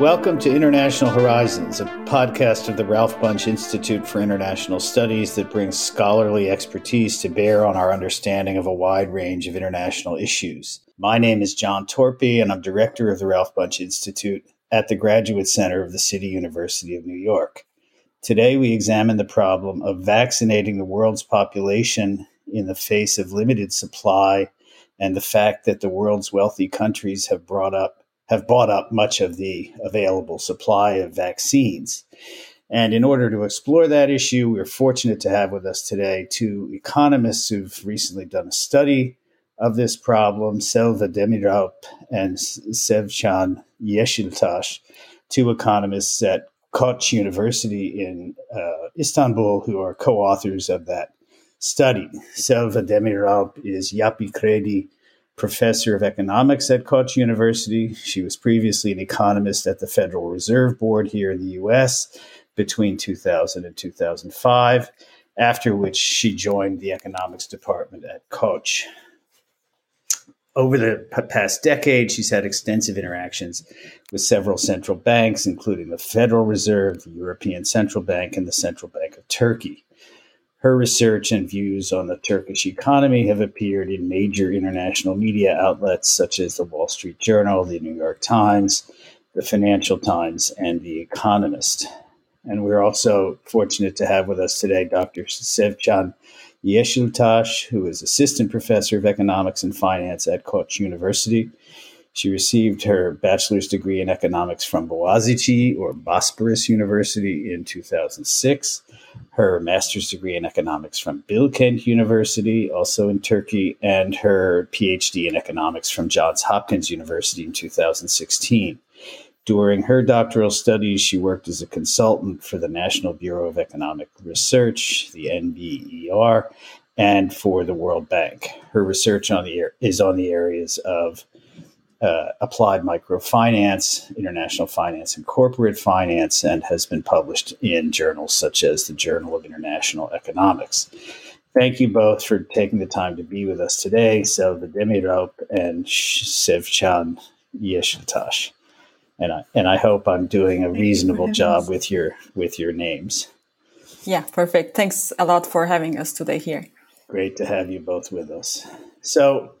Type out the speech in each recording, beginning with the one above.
Welcome to International Horizons, a podcast of the Ralph Bunche Institute for International Studies that brings scholarly expertise to bear on our understanding of a wide range of international issues. My name is John Torpey, and I'm director of the Ralph Bunche Institute at the Graduate Center of the City University of New York. Today, we examine the problem of vaccinating the world's population in the face of limited supply and the fact that the world's wealthy countries have brought up have bought up much of the available supply of vaccines. And in order to explore that issue, we're fortunate to have with us today two economists who've recently done a study of this problem, Selva Demiralp and Sevcan Yeşiltaş, two economists at Koç University in uh, Istanbul who are co-authors of that study. Selva Demiralp is Yapi Kredi professor of economics at Koç University. She was previously an economist at the Federal Reserve Board here in the US between 2000 and 2005, after which she joined the economics department at Koç. Over the past decade, she's had extensive interactions with several central banks, including the Federal Reserve, the European Central Bank, and the Central Bank of Turkey. Her research and views on the Turkish economy have appeared in major international media outlets such as the Wall Street Journal, the New York Times, the Financial Times, and The Economist. And we're also fortunate to have with us today Dr. Sevcan Yeşiltaş, who is assistant professor of economics and finance at Koç University. She received her bachelor's degree in economics from Boğaziçi or Bosporus University in 2006 her master's degree in economics from Bilkent University, also in Turkey, and her PhD in economics from Johns Hopkins University in 2016. During her doctoral studies, she worked as a consultant for the National Bureau of Economic Research, the NBER, and for the World Bank. Her research on the is on the areas of uh, applied microfinance, international finance, and corporate finance, and has been published in journals such as the Journal of International Economics. Thank you both for taking the time to be with us today, Selva Demiralp and Sevcan Yeşiltaş. And I, and I hope I'm doing a reasonable job with your with your names. Yeah, perfect. Thanks a lot for having us today here. Great to have you both with us. So,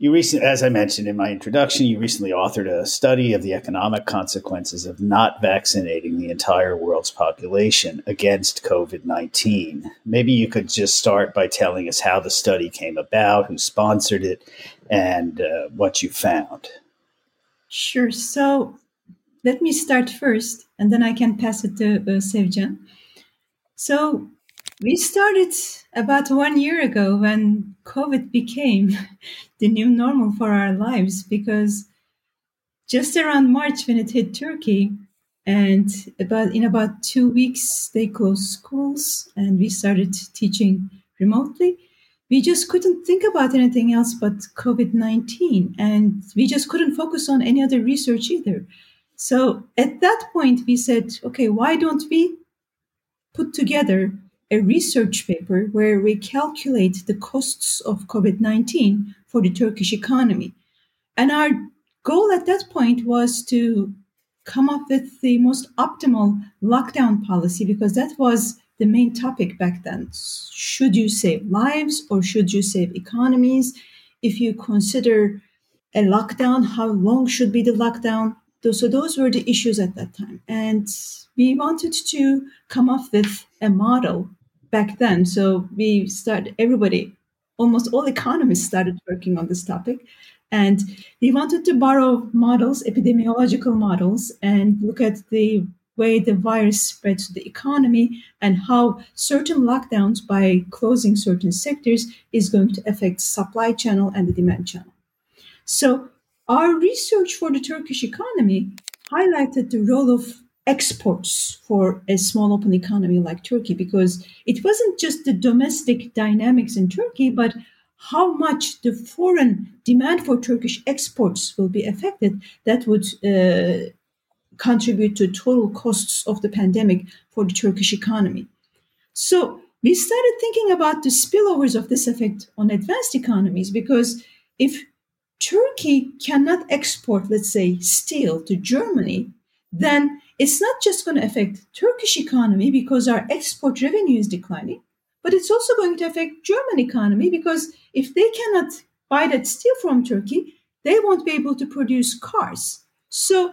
you recently, as I mentioned in my introduction, you recently authored a study of the economic consequences of not vaccinating the entire world's population against COVID 19. Maybe you could just start by telling us how the study came about, who sponsored it, and uh, what you found. Sure. So let me start first, and then I can pass it to uh, Sevcan. So we started about one year ago when COVID became the new normal for our lives because just around March when it hit Turkey, and about in about two weeks they closed schools and we started teaching remotely. We just couldn't think about anything else but COVID 19, and we just couldn't focus on any other research either. So at that point, we said, okay, why don't we put together a research paper where we calculate the costs of COVID 19 for the Turkish economy. And our goal at that point was to come up with the most optimal lockdown policy because that was the main topic back then. Should you save lives or should you save economies? If you consider a lockdown, how long should be the lockdown? So those were the issues at that time. And we wanted to come up with a model back then. So we started, everybody, almost all economists started working on this topic. And we wanted to borrow models, epidemiological models, and look at the way the virus spreads to the economy and how certain lockdowns by closing certain sectors is going to affect supply channel and the demand channel. So our research for the Turkish economy highlighted the role of exports for a small open economy like Turkey because it wasn't just the domestic dynamics in Turkey, but how much the foreign demand for Turkish exports will be affected that would uh, contribute to total costs of the pandemic for the Turkish economy. So we started thinking about the spillovers of this effect on advanced economies because if Turkey cannot export, let's say, steel to Germany, then it's not just going to affect Turkish economy because our export revenue is declining, but it's also going to affect German economy because if they cannot buy that steel from Turkey, they won't be able to produce cars. So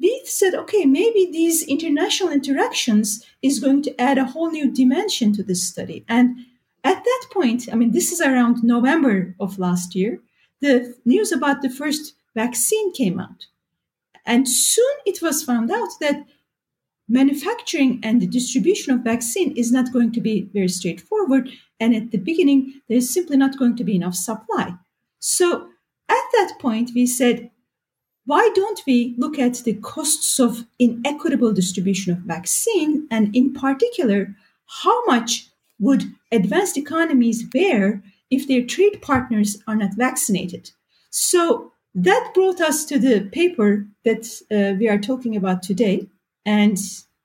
we said, okay, maybe these international interactions is going to add a whole new dimension to this study. And at that point, I mean, this is around November of last year, the news about the first vaccine came out. And soon it was found out that manufacturing and the distribution of vaccine is not going to be very straightforward. And at the beginning, there's simply not going to be enough supply. So at that point, we said, why don't we look at the costs of inequitable distribution of vaccine and in particular how much would advanced economies bear if their trade partners are not vaccinated. So that brought us to the paper that uh, we are talking about today. And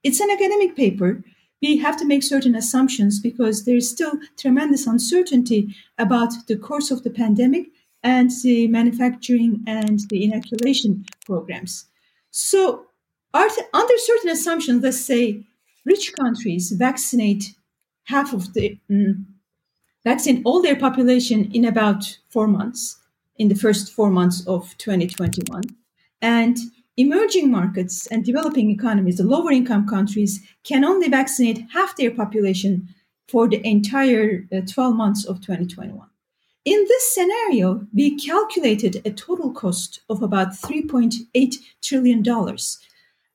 it's an academic paper. We have to make certain assumptions because there is still tremendous uncertainty about the course of the pandemic and the manufacturing and the inoculation programs. So, under certain assumptions, let's say rich countries vaccinate half of the um, vaccine all their population in about four months, in the first four months of 2021. And emerging markets and developing economies, the lower income countries, can only vaccinate half their population for the entire uh, 12 months of 2021. In this scenario, we calculated a total cost of about $3.8 trillion.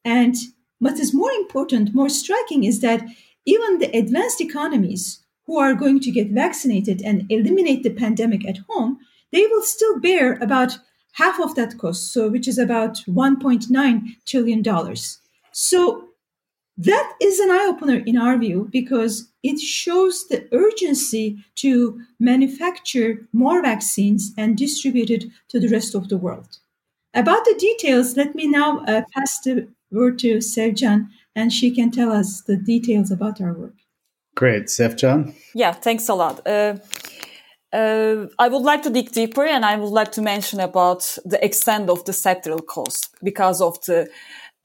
And what is more important, more striking, is that even the advanced economies who are going to get vaccinated and eliminate the pandemic at home, they will still bear about half of that cost, so which is about 1.9 trillion dollars. So that is an eye opener in our view because it shows the urgency to manufacture more vaccines and distribute it to the rest of the world. About the details, let me now uh, pass the word to Sevcan, and she can tell us the details about our work. Great. Sevcan. Yeah, thanks a lot. Uh, uh, I would like to dig deeper and I would like to mention about the extent of the sectoral cost because of the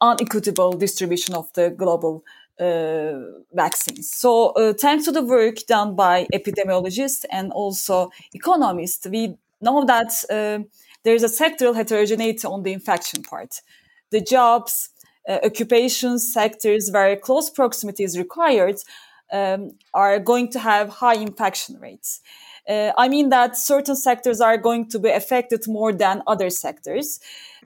unequitable distribution of the global uh, vaccines. So, uh, thanks to the work done by epidemiologists and also economists, we know that uh, there is a sectoral heterogeneity on the infection part. The jobs, uh, occupations, sectors where close proximity is required um, are going to have high infection rates. Uh, I mean that certain sectors are going to be affected more than other sectors.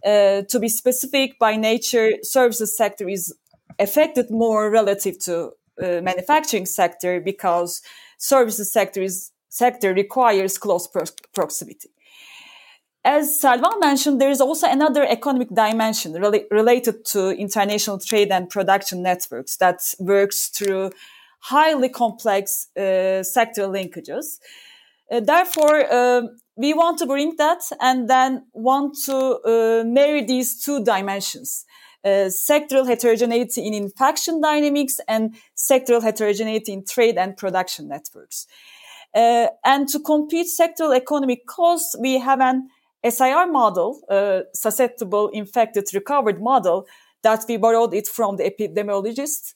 Uh, to be specific, by nature, services sector is affected more relative to uh, manufacturing sector because services sector is sector requires close pro- proximity. As Selva mentioned, there is also another economic dimension re- related to international trade and production networks that works through highly complex uh, sector linkages. Uh, therefore, uh, we want to bring that and then want to uh, marry these two dimensions. Uh, sectoral heterogeneity in infection dynamics and sectoral heterogeneity in trade and production networks. Uh, and to compute sectoral economic costs, we have an SIR model, uh, susceptible, infected, recovered model that we borrowed it from the epidemiologists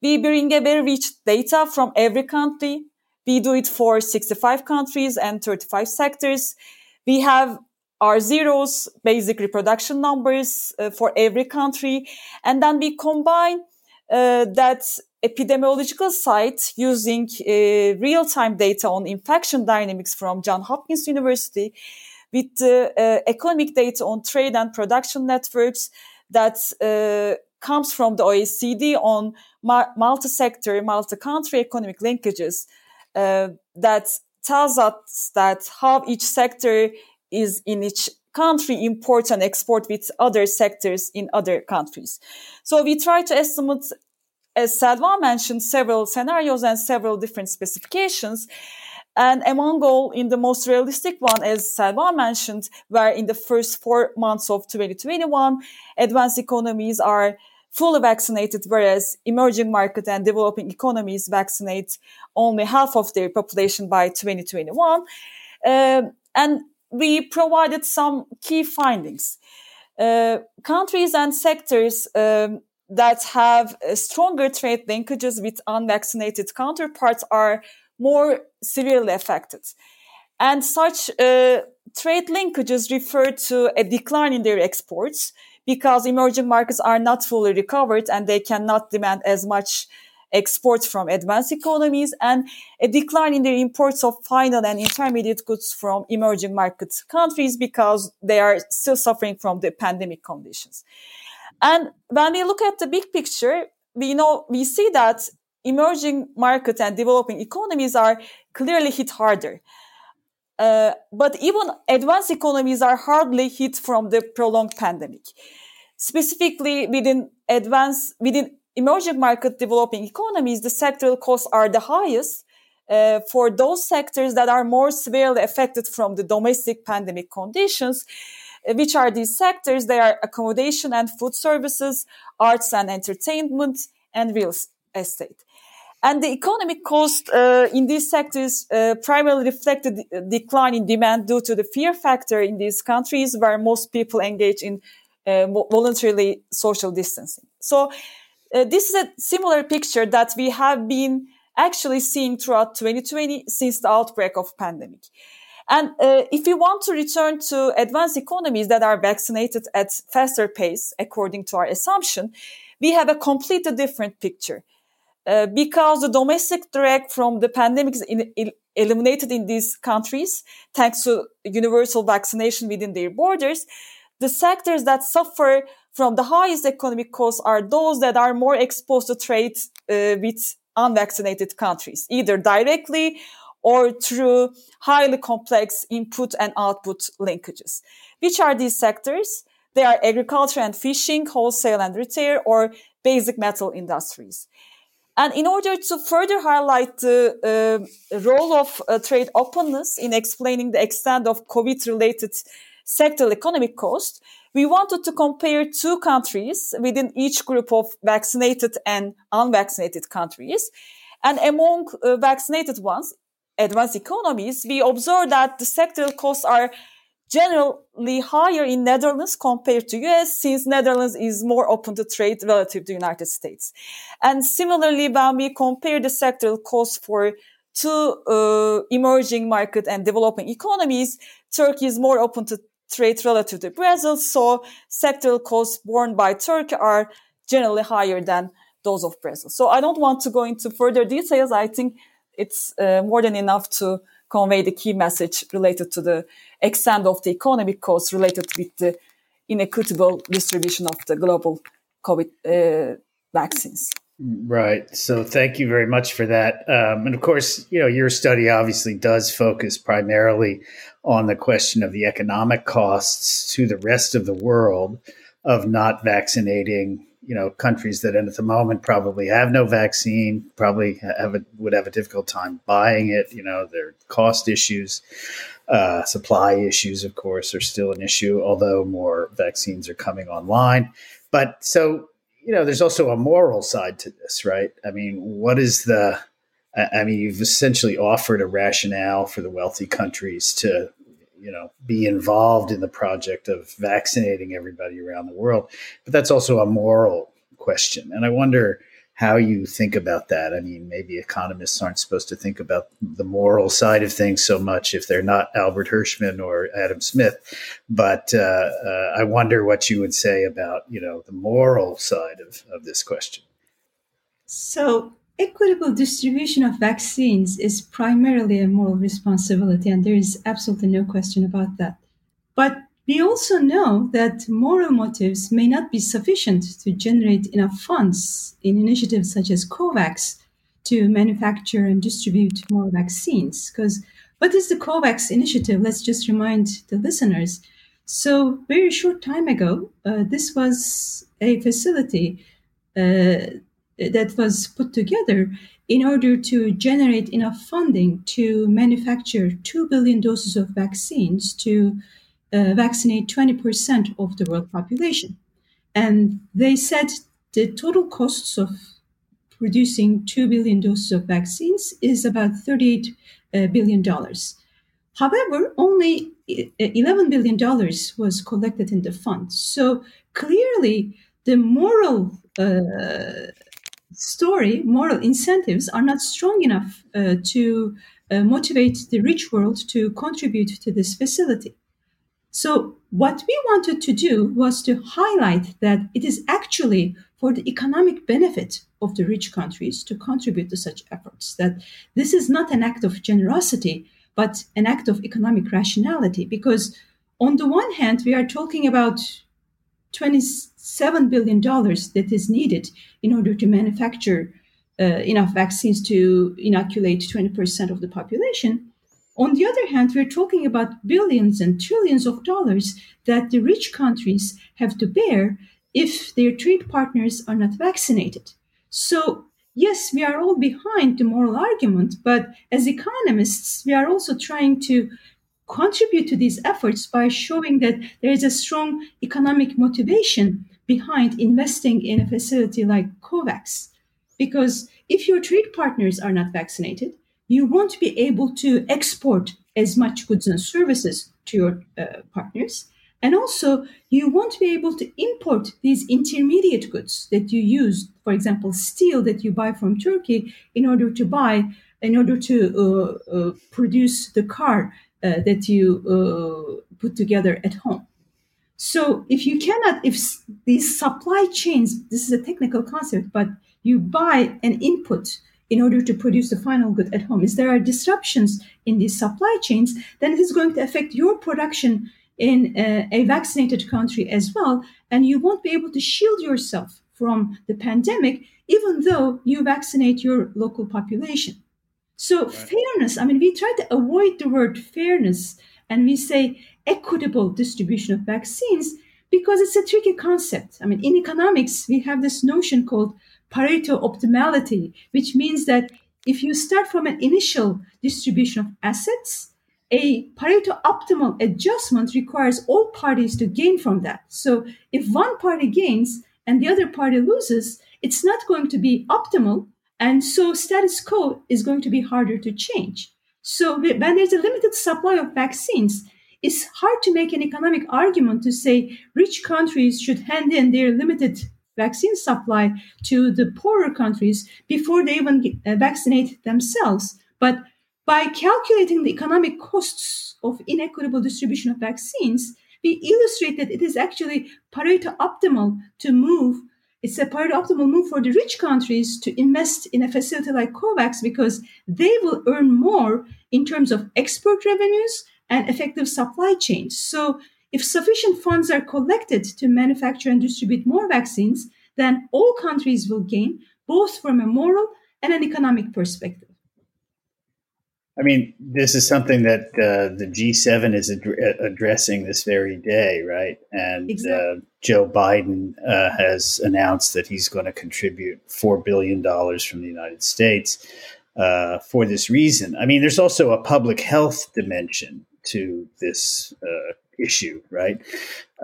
we bring a very rich data from every country. We do it for 65 countries and 35 sectors. We have R zeros, basic reproduction numbers uh, for every country. And then we combine uh, that epidemiological site using uh, real-time data on infection dynamics from Johns Hopkins University with the uh, economic data on trade and production networks that uh, comes from the OECD on multi-sector, multi-country economic linkages uh, Uh, that tells us that how each sector is in each country import and export with other sectors in other countries. So we try to estimate, as Selva mentioned, several scenarios and several different specifications. And among all, in the most realistic one, as Selva mentioned, where in the first four months of 2021, advanced economies are fully vaccinated, whereas emerging market and developing economies vaccinate only half of their population by 2021. Um, and we provided some key findings. Uh, countries and sectors um, that have uh, stronger trade linkages with unvaccinated counterparts are more severely affected. And such uh, trade linkages refer to a decline in their exports because emerging markets are not fully recovered and they cannot demand as much exports from advanced economies and a decline in the imports of final and intermediate goods from emerging market countries because they are still suffering from the pandemic conditions. And when we look at the big picture, we know, we see that emerging markets and developing economies are clearly hit harder. Uh, but even advanced economies are hardly hit from the prolonged pandemic. Specifically, within advanced, within emerging market developing economies, the sectoral costs are the highest uh, for those sectors that are more severely affected from the domestic pandemic conditions. Uh, which are these sectors? They are accommodation and food services, arts and entertainment, and real estate. And the economic cost uh, in these sectors uh, primarily reflected the decline in demand due to the fear factor in these countries where most people engage in uh, voluntarily social distancing. So uh, this is a similar picture that we have been actually seeing throughout 2020 since the outbreak of pandemic. And uh, if we want to return to advanced economies that are vaccinated at faster pace, according to our assumption, we have a completely different picture. Uh, because the domestic drag from the pandemic is in, in, eliminated in these countries, thanks to universal vaccination within their borders, the sectors that suffer from the highest economic costs are those that are more exposed to trade uh, with unvaccinated countries, either directly or through highly complex input and output linkages. Which are these sectors? They are agriculture and fishing, wholesale and retail, or basic metal industries. And in order to further highlight the uh, role of uh, trade openness in explaining the extent of COVID related sectoral economic cost, we wanted to compare two countries within each group of vaccinated and unvaccinated countries. And among uh, vaccinated ones, advanced economies, we observe that the sectoral costs are generally higher in Netherlands compared to US since Netherlands is more open to trade relative to United States. And similarly, when we compare the sectoral costs for two uh, emerging market and developing economies, Turkey is more open to trade relative to Brazil. So sectoral costs borne by Turkey are generally higher than those of Brazil. So I don't want to go into further details. I think it's uh, more than enough to convey the key message related to the extent of the economic costs related with the inequitable distribution of the global COVID uh, vaccines. Right. So thank you very much for that. Um, and of course, you know, your study obviously does focus primarily on the question of the economic costs to the rest of the world of not vaccinating, you know, countries that at the moment probably have no vaccine, probably have a, would have a difficult time buying it. You know, their cost issues, uh, supply issues, of course, are still an issue, although more vaccines are coming online. But so you know, there's also a moral side to this, right? I mean, what is the, I mean, you've essentially offered a rationale for the wealthy countries to, you know, be involved in the project of vaccinating everybody around the world. But that's also a moral question. And I wonder, how you think about that. I mean, maybe economists aren't supposed to think about the moral side of things so much if they're not Albert Hirschman or Adam Smith. But uh, uh, I wonder what you would say about, you know, the moral side of, of this question. So, equitable distribution of vaccines is primarily a moral responsibility, and there is absolutely no question about that. But we also know that moral motives may not be sufficient to generate enough funds in initiatives such as COVAX to manufacture and distribute more vaccines. Because what is the COVAX initiative? Let's just remind the listeners. So, very short time ago, uh, this was a facility uh, that was put together in order to generate enough funding to manufacture 2 billion doses of vaccines to uh, vaccinate 20% of the world population. And they said the total costs of producing 2 billion doses of vaccines is about $38 uh. However, only $11 billion was collected in the fund. So clearly, the moral uh, story, moral incentives are not strong enough uh, to uh, motivate the rich world to contribute to this facility. So, what we wanted to do was to highlight that it is actually for the economic benefit of the rich countries to contribute to such efforts, that this is not an act of generosity, but an act of economic rationality. Because, on the one hand, we are talking about $27 billion that is needed in order to manufacture uh, enough vaccines to inoculate 20% of the population. On the other hand, we're talking about billions and trillions of dollars that the rich countries have to bear if their trade partners are not vaccinated. So, yes, we are all behind the moral argument, but as economists, we are also trying to contribute to these efforts by showing that there is a strong economic motivation behind investing in a facility like COVAX. Because if your trade partners are not vaccinated, you won't be able to export as much goods and services to your uh, partners. And also, you won't be able to import these intermediate goods that you use, for example, steel that you buy from Turkey in order to buy, in order to uh, uh, produce the car uh, that you uh, put together at home. So, if you cannot, if these supply chains, this is a technical concept, but you buy an input in order to produce the final good at home. If there are disruptions in these supply chains, then it is going to affect your production in a, a vaccinated country as well. And you won't be able to shield yourself from the pandemic, even though you vaccinate your local population. So, right. fairness, I mean, we try to avoid the word fairness and we say equitable distribution of vaccines because it's a tricky concept. I mean, in economics, we have this notion called Pareto optimality, which means that if you start from an initial distribution of assets, a Pareto optimal adjustment requires all parties to gain from that. So if one party gains and the other party loses, it's not going to be optimal. And so status quo is going to be harder to change. So when there's a limited supply of vaccines, it's hard to make an economic argument to say rich countries should hand in their limited vaccine supply to the poorer countries before they even uh, vaccinate themselves. But by calculating the economic costs of inequitable distribution of vaccines, we illustrate that it is actually Pareto optimal to move. It's a optimal move for the rich countries to invest in a facility like COVAX because they will earn more in terms of export revenues and effective supply chains. So if sufficient funds are collected to manufacture and distribute more vaccines, then all countries will gain, both from a moral and an economic perspective. I mean, this is something that uh, the G7 is ad- addressing this very day, right? And exactly. uh, Joe Biden uh, has announced that he's going to contribute $4 billion from the United States uh, for this reason. I mean, there's also a public health dimension to this uh, issue, right?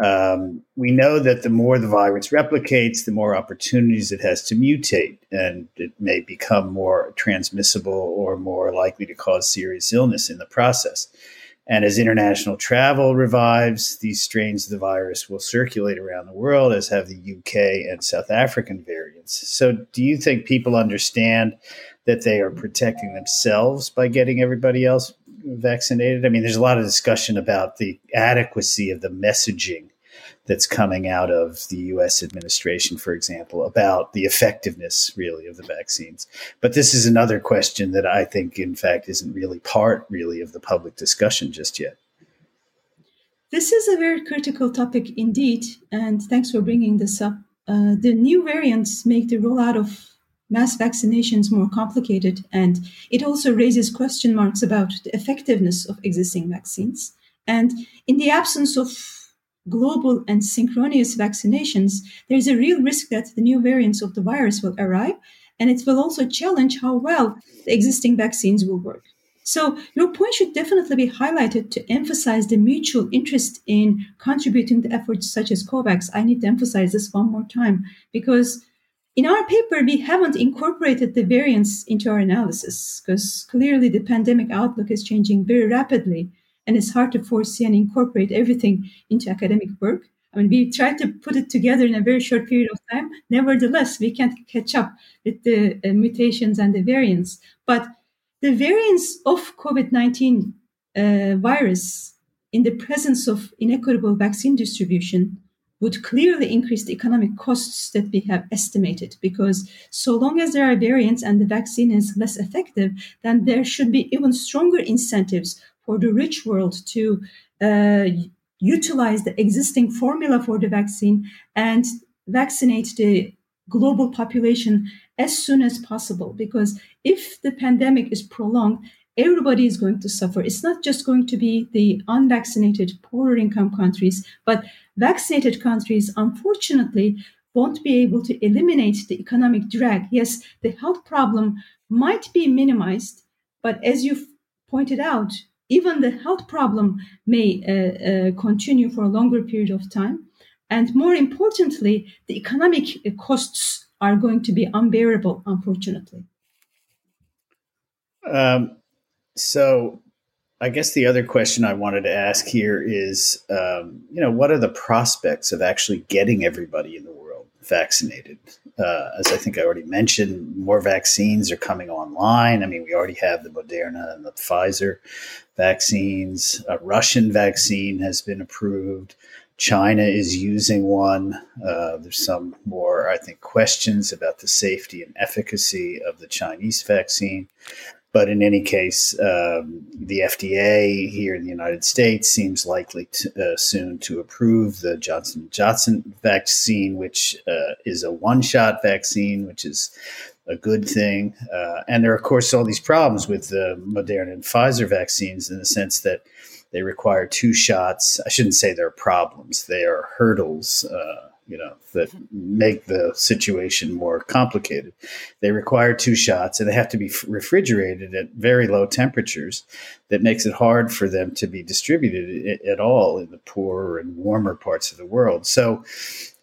Um, we know that the more the virus replicates, the more opportunities it has to mutate, and it may become more transmissible or more likely to cause serious illness in the process. And as international travel revives, these strains of the virus will circulate around the world, as have the UK and South African variants. So, do you think people understand that they are protecting themselves by getting everybody else vaccinated? I mean, there's a lot of discussion about the adequacy of the messaging that's coming out of the US administration, for example, about the effectiveness really of the vaccines. But this is another question that I think, in fact, isn't really part really of the public discussion just yet. This is a very critical topic indeed, and thanks for bringing this up. Uh, the new variants make the rollout of mass vaccinations more complicated, and it also raises question marks about the effectiveness of existing vaccines. And in the absence of global and synchronous vaccinations, there is a real risk that the new variants of the virus will arrive, and it will also challenge how well the existing vaccines will work. So, your point should definitely be highlighted to emphasize the mutual interest in contributing to efforts such as COVAX. I need to emphasize this one more time because in our paper, we haven't incorporated the variants into our analysis because clearly the pandemic outlook is changing very rapidly. and it's hard to foresee and incorporate everything into academic work. I mean, we tried to put it together in a very short period of time. Nevertheless, we can't catch up with the uh, mutations and the variants. But the variants of COVID 19 uh, virus in the presence of inequitable vaccine distribution would clearly increase the economic costs that we have estimated because so long as there are variants and the vaccine is less effective, then there should be even stronger incentives for the rich world to uh, utilize the existing formula for the vaccine and vaccinate the global population as soon as possible. Because if the pandemic is prolonged, everybody is going to suffer. It's not just going to be the unvaccinated, poorer income countries, but vaccinated countries, unfortunately, won't be able to eliminate the economic drag. Yes, the health problem might be minimized, but as you pointed out, even the health problem may uh, uh, continue for a longer period of time. And more importantly, the economic costs are going to be unbearable, unfortunately. Um, so, I guess the other question I wanted to ask here is, um, you know, what are the prospects of actually getting everybody in the world vaccinated? Uh, as I think I already mentioned, more vaccines are coming online. I mean, we already have the Moderna and the Pfizer vaccines. A Russian vaccine has been approved. China is using one. Uh, there's some more, I think, questions about the safety and efficacy of the Chinese vaccine. But in any case, um, the FDA here in the United States seems likely to, uh, soon to approve the Johnson Johnson vaccine, which uh, is a one-shot vaccine, which is a good thing. Uh, and there are, of course, all these problems with the Moderna and Pfizer vaccines in the sense that they require two shots. I shouldn't say they're problems; they are hurdles uh, you know, that make the situation more complicated. They require two shots and they have to be refrigerated at very low temperatures that makes it hard for them to be distributed at all in the poorer and warmer parts of the world. So,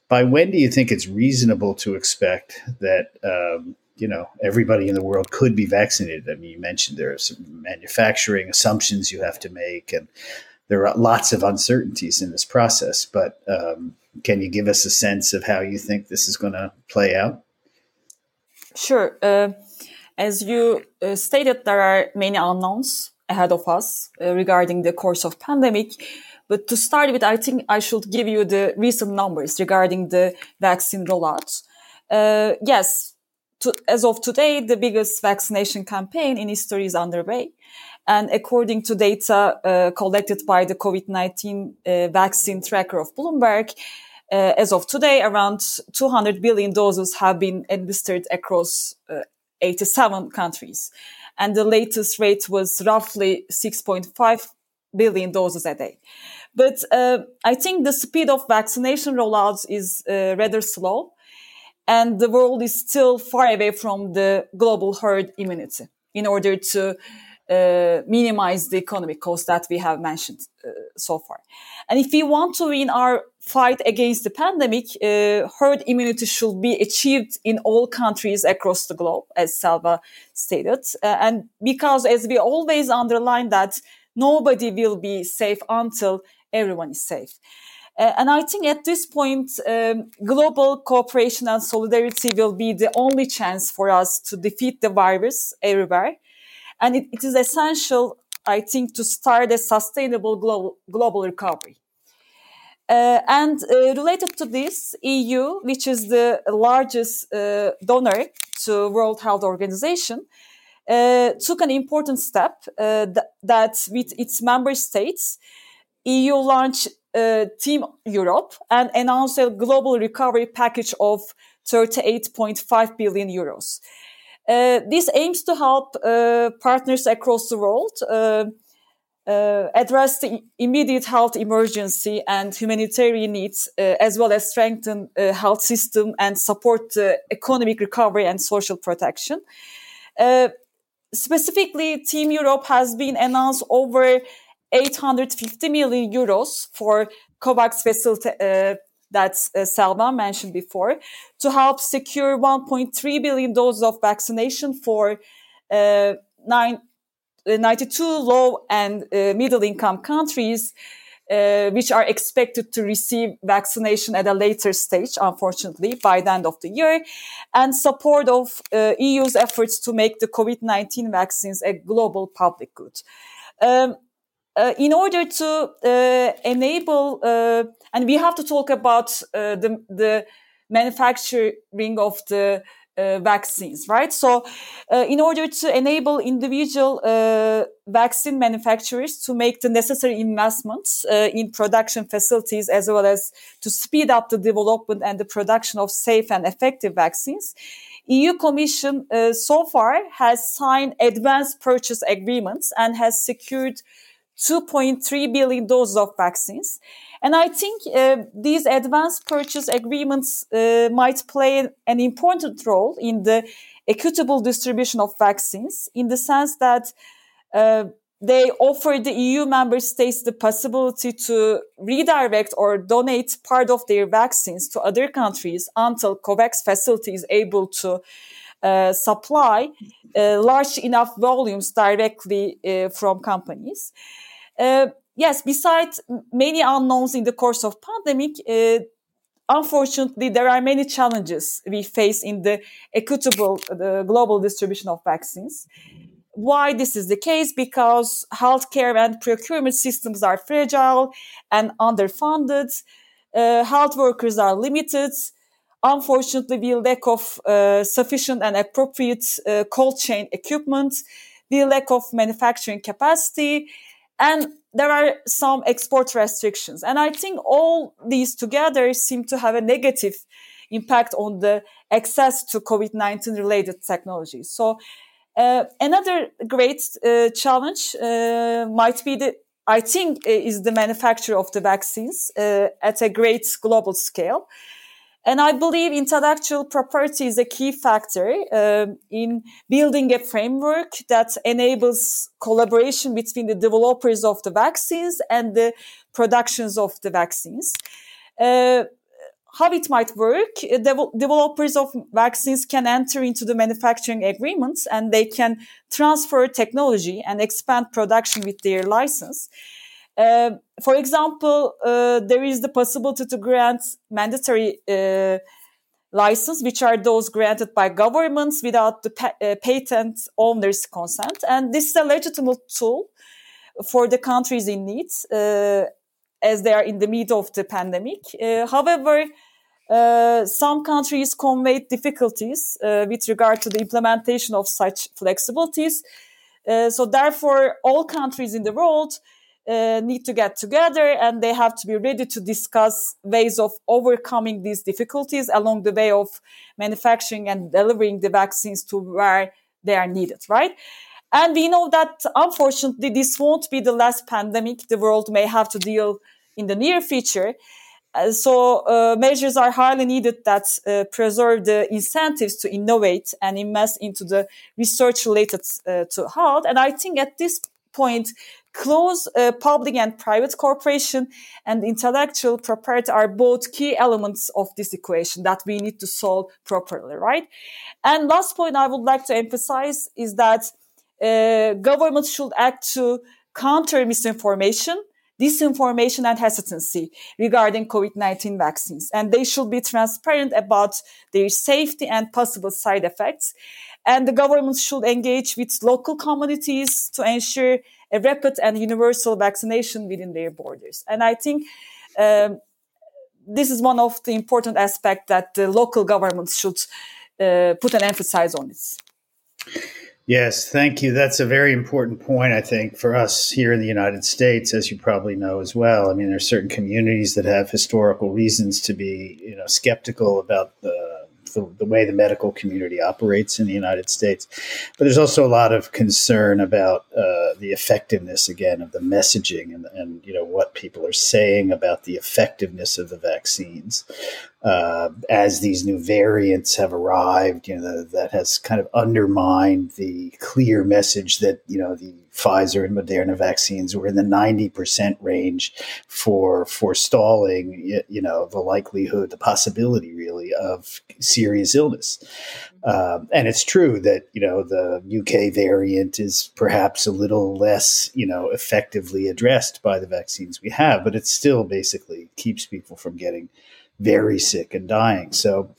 by when do you think it's reasonable to expect that, um, you know, everybody in the world could be vaccinated? I mean, you mentioned there are some manufacturing assumptions you have to make, and there are lots of uncertainties in this process. But um, can you give us a sense of how you think this is going to play out? Sure. Uh, as you uh, stated, there are many unknowns ahead of us uh, regarding the course of pandemic. But to start with, I think I should give you the recent numbers regarding the vaccine rollout. Uh, yes, to, as of today, the biggest vaccination campaign in history is underway. And according to data uh, collected by the COVID-19 uh, vaccine tracker of Bloomberg, uh, as of today, around 200 billion doses have been administered across uh, 87 countries. And the latest rate was roughly 6.5 billion doses a day. But uh, I think the speed of vaccination rollouts is uh, rather slow. And the world is still far away from the global herd immunity in order to uh, minimize the economic cost that we have mentioned uh, so far. And if we want to win our fight against the pandemic, uh, herd immunity should be achieved in all countries across the globe, as Selva stated. Uh, and because, as we always underline, that nobody will be safe until everyone is safe. Uh, and I think at this point, um, global cooperation and solidarity will be the only chance for us to defeat the virus everywhere. And it, it is essential, I think, to start a sustainable global, global recovery. Uh, and uh, related to this, EU, which is the largest uh, donor to World Health Organization, uh, took an important step uh, th- that with its member states, EU launched uh, Team Europe and announced a global recovery package of 38.5 billion euros. Uh, this aims to help uh, partners across the world uh, uh address the immediate health emergency and humanitarian needs, uh, as well as strengthen the health system and support economic recovery and social protection. specifically, Team Europe has been announced over 850 million euros for COVAX facility, that uh, Selva mentioned before, to help secure 1.3 billion doses of vaccination for uh, nine, 92 low and uh, middle income countries uh, which are expected to receive vaccination at a later stage, unfortunately, by the end of the year, and support of uh, EU's efforts to make the COVID-19 vaccines a global public good. Um, uh, in order to uh, enable, uh, and we have to talk about uh, the, the manufacturing of the uh, vaccines, right? So, uh, in order to enable individual vaccine manufacturers to make the necessary investments in production facilities as well as to speed up the development and the production of safe and effective vaccines, EU Commission so far has signed advanced purchase agreements and has secured 2.3 billion doses of vaccines. And I think uh, these advanced purchase agreements uh, might play an important role in the equitable distribution of vaccines in the sense that uh, they offer the EU member states the possibility to redirect or donate part of their vaccines to other countries until COVAX facility is able to uh, supply uh, large enough volumes directly uh, from companies. Yes, besides many unknowns in the course of pandemic, unfortunately, there are many challenges we face in the equitable, the global distribution of vaccines. Why this is the case? Because healthcare and procurement systems are fragile and underfunded. Uh, health workers are limited. Unfortunately, we lack of uh, sufficient and appropriate uh, cold chain equipment. We lack of manufacturing capacity and there are some export restrictions. And I think all these together seem to have a negative impact on the access to COVID-19 related technologies. So uh, another great uh, challenge uh, might be the, I think, uh, is the manufacture of the vaccines uh, at a great global scale. And I believe intellectual property is a key factor um, in building a framework that enables collaboration between the developers of the vaccines and the productions of the vaccines. Uh, how it might work, uh, de- developers of vaccines can enter into the manufacturing agreements and they can transfer technology and expand production with their license. Uh, for example, uh, there is the possibility to grant mandatory uh, license, which are those granted by governments without the pa- uh, patent owner's consent. And this is a legitimate tool for the countries in need uh, as they are in the middle of the pandemic. however, some countries conveyed difficulties with regard to the implementation of such flexibilities. so therefore, all countries in the world uh, need to get together and they have to be ready to discuss ways of overcoming these difficulties along the way of manufacturing and delivering the vaccines to where they are needed, right? And we know that unfortunately this won't be the last pandemic the world may have to deal in the near future. Uh, so uh, measures are highly needed that uh, preserve the incentives to innovate and invest into the research related uh, to health. And I think at this point, close uh, public and private cooperation and intellectual property are both key elements of this equation that we need to solve properly, right? And last point I would like to emphasize is that uh, governments should act to counter misinformation, disinformation and hesitancy regarding COVID-19 vaccines. And they should be transparent about their safety and possible side effects. And the government should engage with local communities to ensure a rapid and universal vaccination within their borders. And I think um, this is one of the important aspects that the local governments should uh, put an emphasis on it. Yes, thank you. That's a very important point, I think, for us here in the United States, as you probably know as well. I mean, there are certain communities that have historical reasons to be, you know, skeptical about the the, the, way the medical community operates in the United States. But there's also a lot of concern about uh, the effectiveness again of the messaging and, and you know what people are saying about the effectiveness of the vaccines uh, as these new variants have arrived. You know that has kind of undermined the clear message that you know the Pfizer and Moderna vaccines were in the 90% range for forestalling, you know, the likelihood, the possibility really of serious illness. Um, and it's true that you know the UK variant is perhaps a little less you know effectively addressed by the vaccines we have, but it still basically keeps people from getting very sick and dying. So,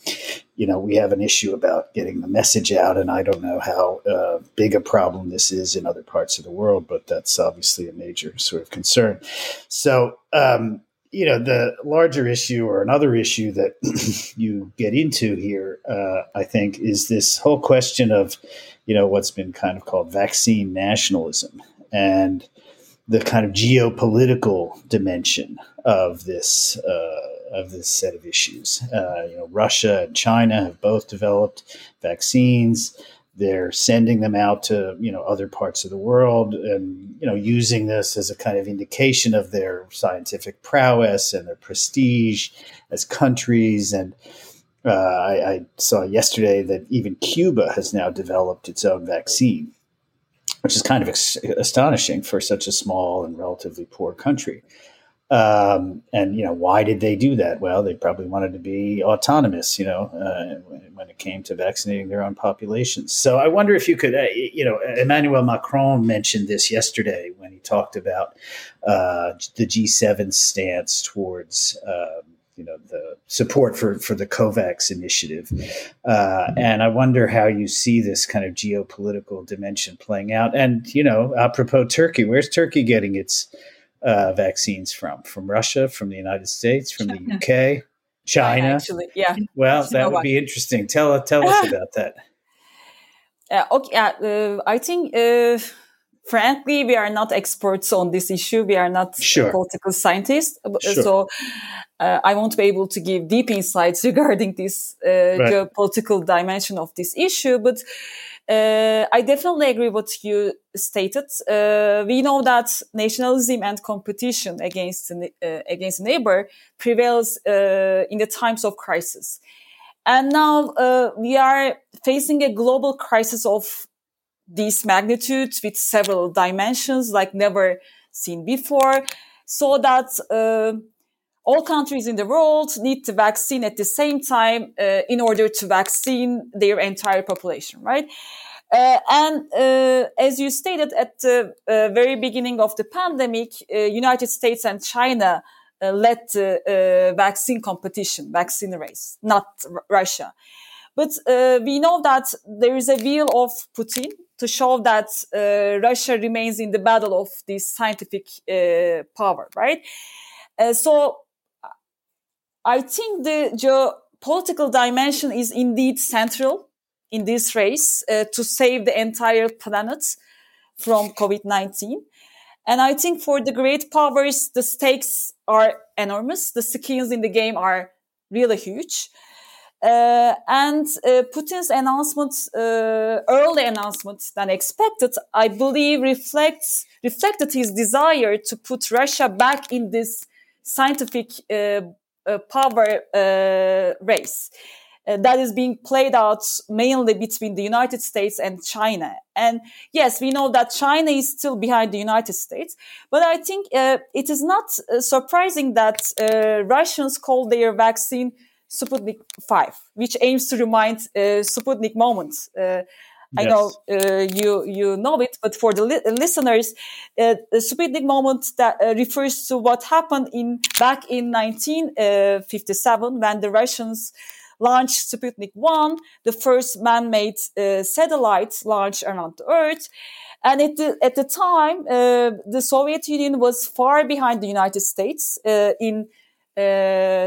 you know, we have an issue about getting the message out, and I don't know how uh, big a problem this is in other parts of the world, but that's obviously a major sort of concern. So, um, you know, the larger issue or another issue that you get into here, uh, I think, is this whole question of, you know, what's been kind of called vaccine nationalism and the kind of geopolitical dimension of this uh, of this set of issues. Uh, you know, Russia and China have both developed vaccines they're sending them out to you know other parts of the world and you know using this as a kind of indication of their scientific prowess and their prestige as countries and uh, I, I, saw yesterday that even Cuba has now developed its own vaccine, which is kind of ex- astonishing for such a small and relatively poor country. Um, and you know, why did they do that? Well, they probably wanted to be autonomous, you know, uh, when it came to vaccinating their own populations. So I wonder if you could, uh, you know, Emmanuel Macron mentioned this yesterday when he talked about uh, the G7 stance towards. Um, you know the support for for the COVAX initiative, uh, and I wonder how you see this kind of geopolitical dimension playing out. And you know, apropos Turkey, where's Turkey getting its uh, vaccines from? From Russia, from the United States, from China. the UK, China. Actually, yeah. Well, that would be interesting. Tell tell us about that. Uh, okay, uh, I think, uh, frankly, we are not experts on this issue. We are not sure. political scientists, uh, sure. so uh, I won't be able to give deep insights regarding this right. geopolitical dimension of this issue. But uh, I definitely agree what you stated. Uh, we know that nationalism and competition against uh, against neighbor prevails uh, in the times of crisis, and now uh, we are facing a global crisis of these magnitudes with several dimensions like never seen before. So that uh, all countries in the world need to vaccine at the same time uh, in order to vaccine their entire population, right? Uh, and uh, as you stated at the uh, very beginning of the pandemic, uh, United States and China uh, led the vaccine competition, vaccine race, not R- Russia. But we know that there is a will of Putin to show that Russia remains in the battle of this scientific power, right? so I think the geopolitical dimension is indeed central in this race uh, to save the entire planet from COVID-19. And I think for the great powers, the stakes are enormous. The skills in the game are really huge. Uh, and uh, Putin's announcement, uh, early announcement than expected, I believe reflects reflected his desire to put Russia back in this scientific uh, power uh, race. Uh, that is being played out mainly between the United States and China. And yes, we know that China is still behind the United States, but I think uh, it is not uh, surprising that Russians call their vaccine Sputnik 5, which aims to remind Sputnik moment. I know uh, you you know it, but for the li- listeners, uh, the Sputnik moment that uh, refers to what happened in back in 1957 when the Russians launched Sputnik 1, the first man-made uh, satellite launched around the Earth. And it, at the time, uh, the Soviet Union was far behind the United States uh, in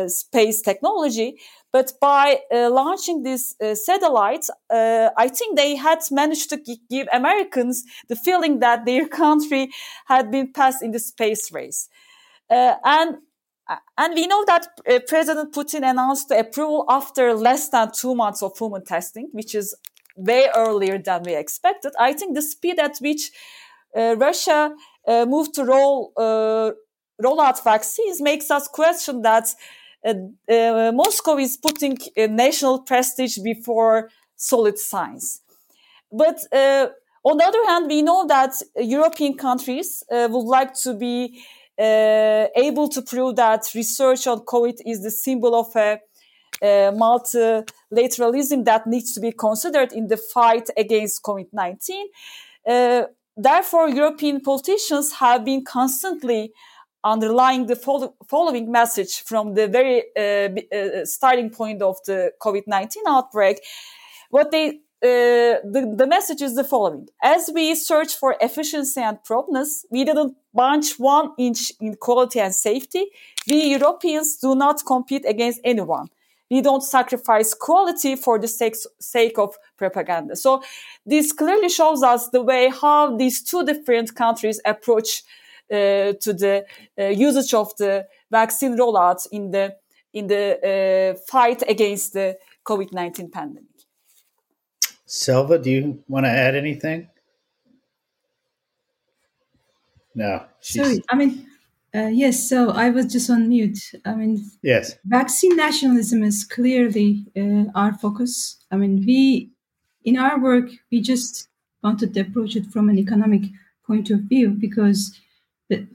space technology. But by uh, launching this uh, satellite, uh, I think they had managed to give Americans the feeling that their country had been passed in the space race. Uh, and and we know that uh, President Putin announced the approval after less than two months of human testing, which is way earlier than we expected. I think the speed at which uh, Russia moved to roll roll out vaccines makes us question that uh, uh, Moscow is putting uh, national prestige before solid science. But on the other hand, we know that European countries would like to be able to prove that research on COVID is the symbol of a uh, multilateralism that needs to be considered in the fight against COVID-19. Uh, therefore, European politicians have been constantly underlying the fol- following message from the very uh, uh, starting point of the COVID-19 outbreak. What they uh, the, the message is the following. As we search for efficiency and promptness, we didn't bunch one inch in quality and safety. We Europeans do not compete against anyone. We don't sacrifice quality for the sake, sake of propaganda. So this clearly shows us the way how these two different countries approach to the uh, usage of the vaccine rollout in the in the uh, fight against the COVID-19 pandemic. Selva, do you want to add anything? No. Sorry, I mean, uh, yes. So I was just on mute. I mean, yes. Vaccine nationalism is clearly uh, our focus. I mean, we in our work we just wanted to approach it from an economic point of view because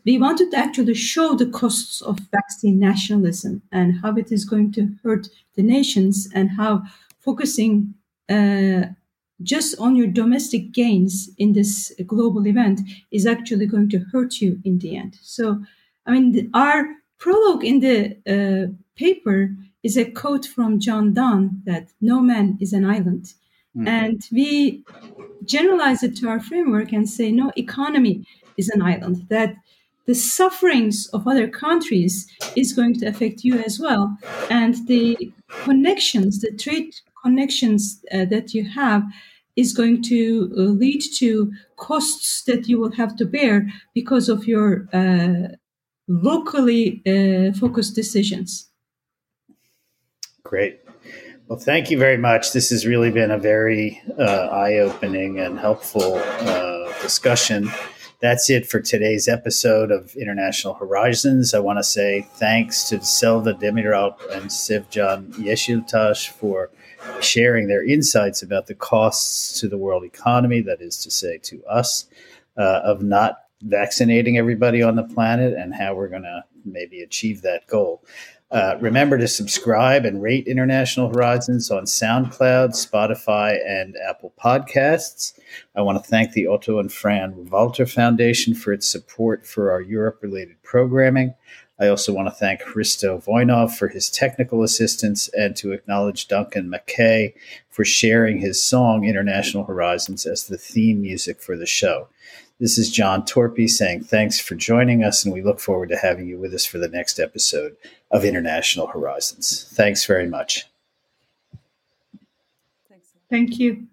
we wanted to actually show the costs of vaccine nationalism and how it is going to hurt the nations and how focusing uh, just on your domestic gains in this global event is actually going to hurt you in the end. So, I mean, our prologue in the uh, paper is a quote from John Donne that no man is an island. Mm-hmm. And we generalize it to our framework and say no economy is an island, that the sufferings of other countries is going to affect you as well. And the connections, the trade connections uh, that you have is going to uh, lead to costs that you will have to bear because of your uh, locally uh, focused decisions. Great. Well, thank you very much. This has really been a very uh, eye opening and helpful discussion. That's it for today's episode of International Horizons. I want to say thanks to Selva Demiralp and Sevcan Yeşiltaş for sharing their insights about the costs to the world economy, that is to say, to us, uh, of not vaccinating everybody on the planet and how we're going to maybe achieve that goal. Uh, remember to subscribe and rate International Horizons on SoundCloud, Spotify, and Apple Podcasts. I want to thank the Otto and Fran Walter Foundation for its support for our Europe related programming. I also want to thank Hristo Voinov for his technical assistance and to acknowledge Duncan McKay for sharing his song International Horizons as the theme music for the show. This is John Torpey saying thanks for joining us, and we look forward to having you with us for the next episode of International Horizons. Thanks very much. Thank you.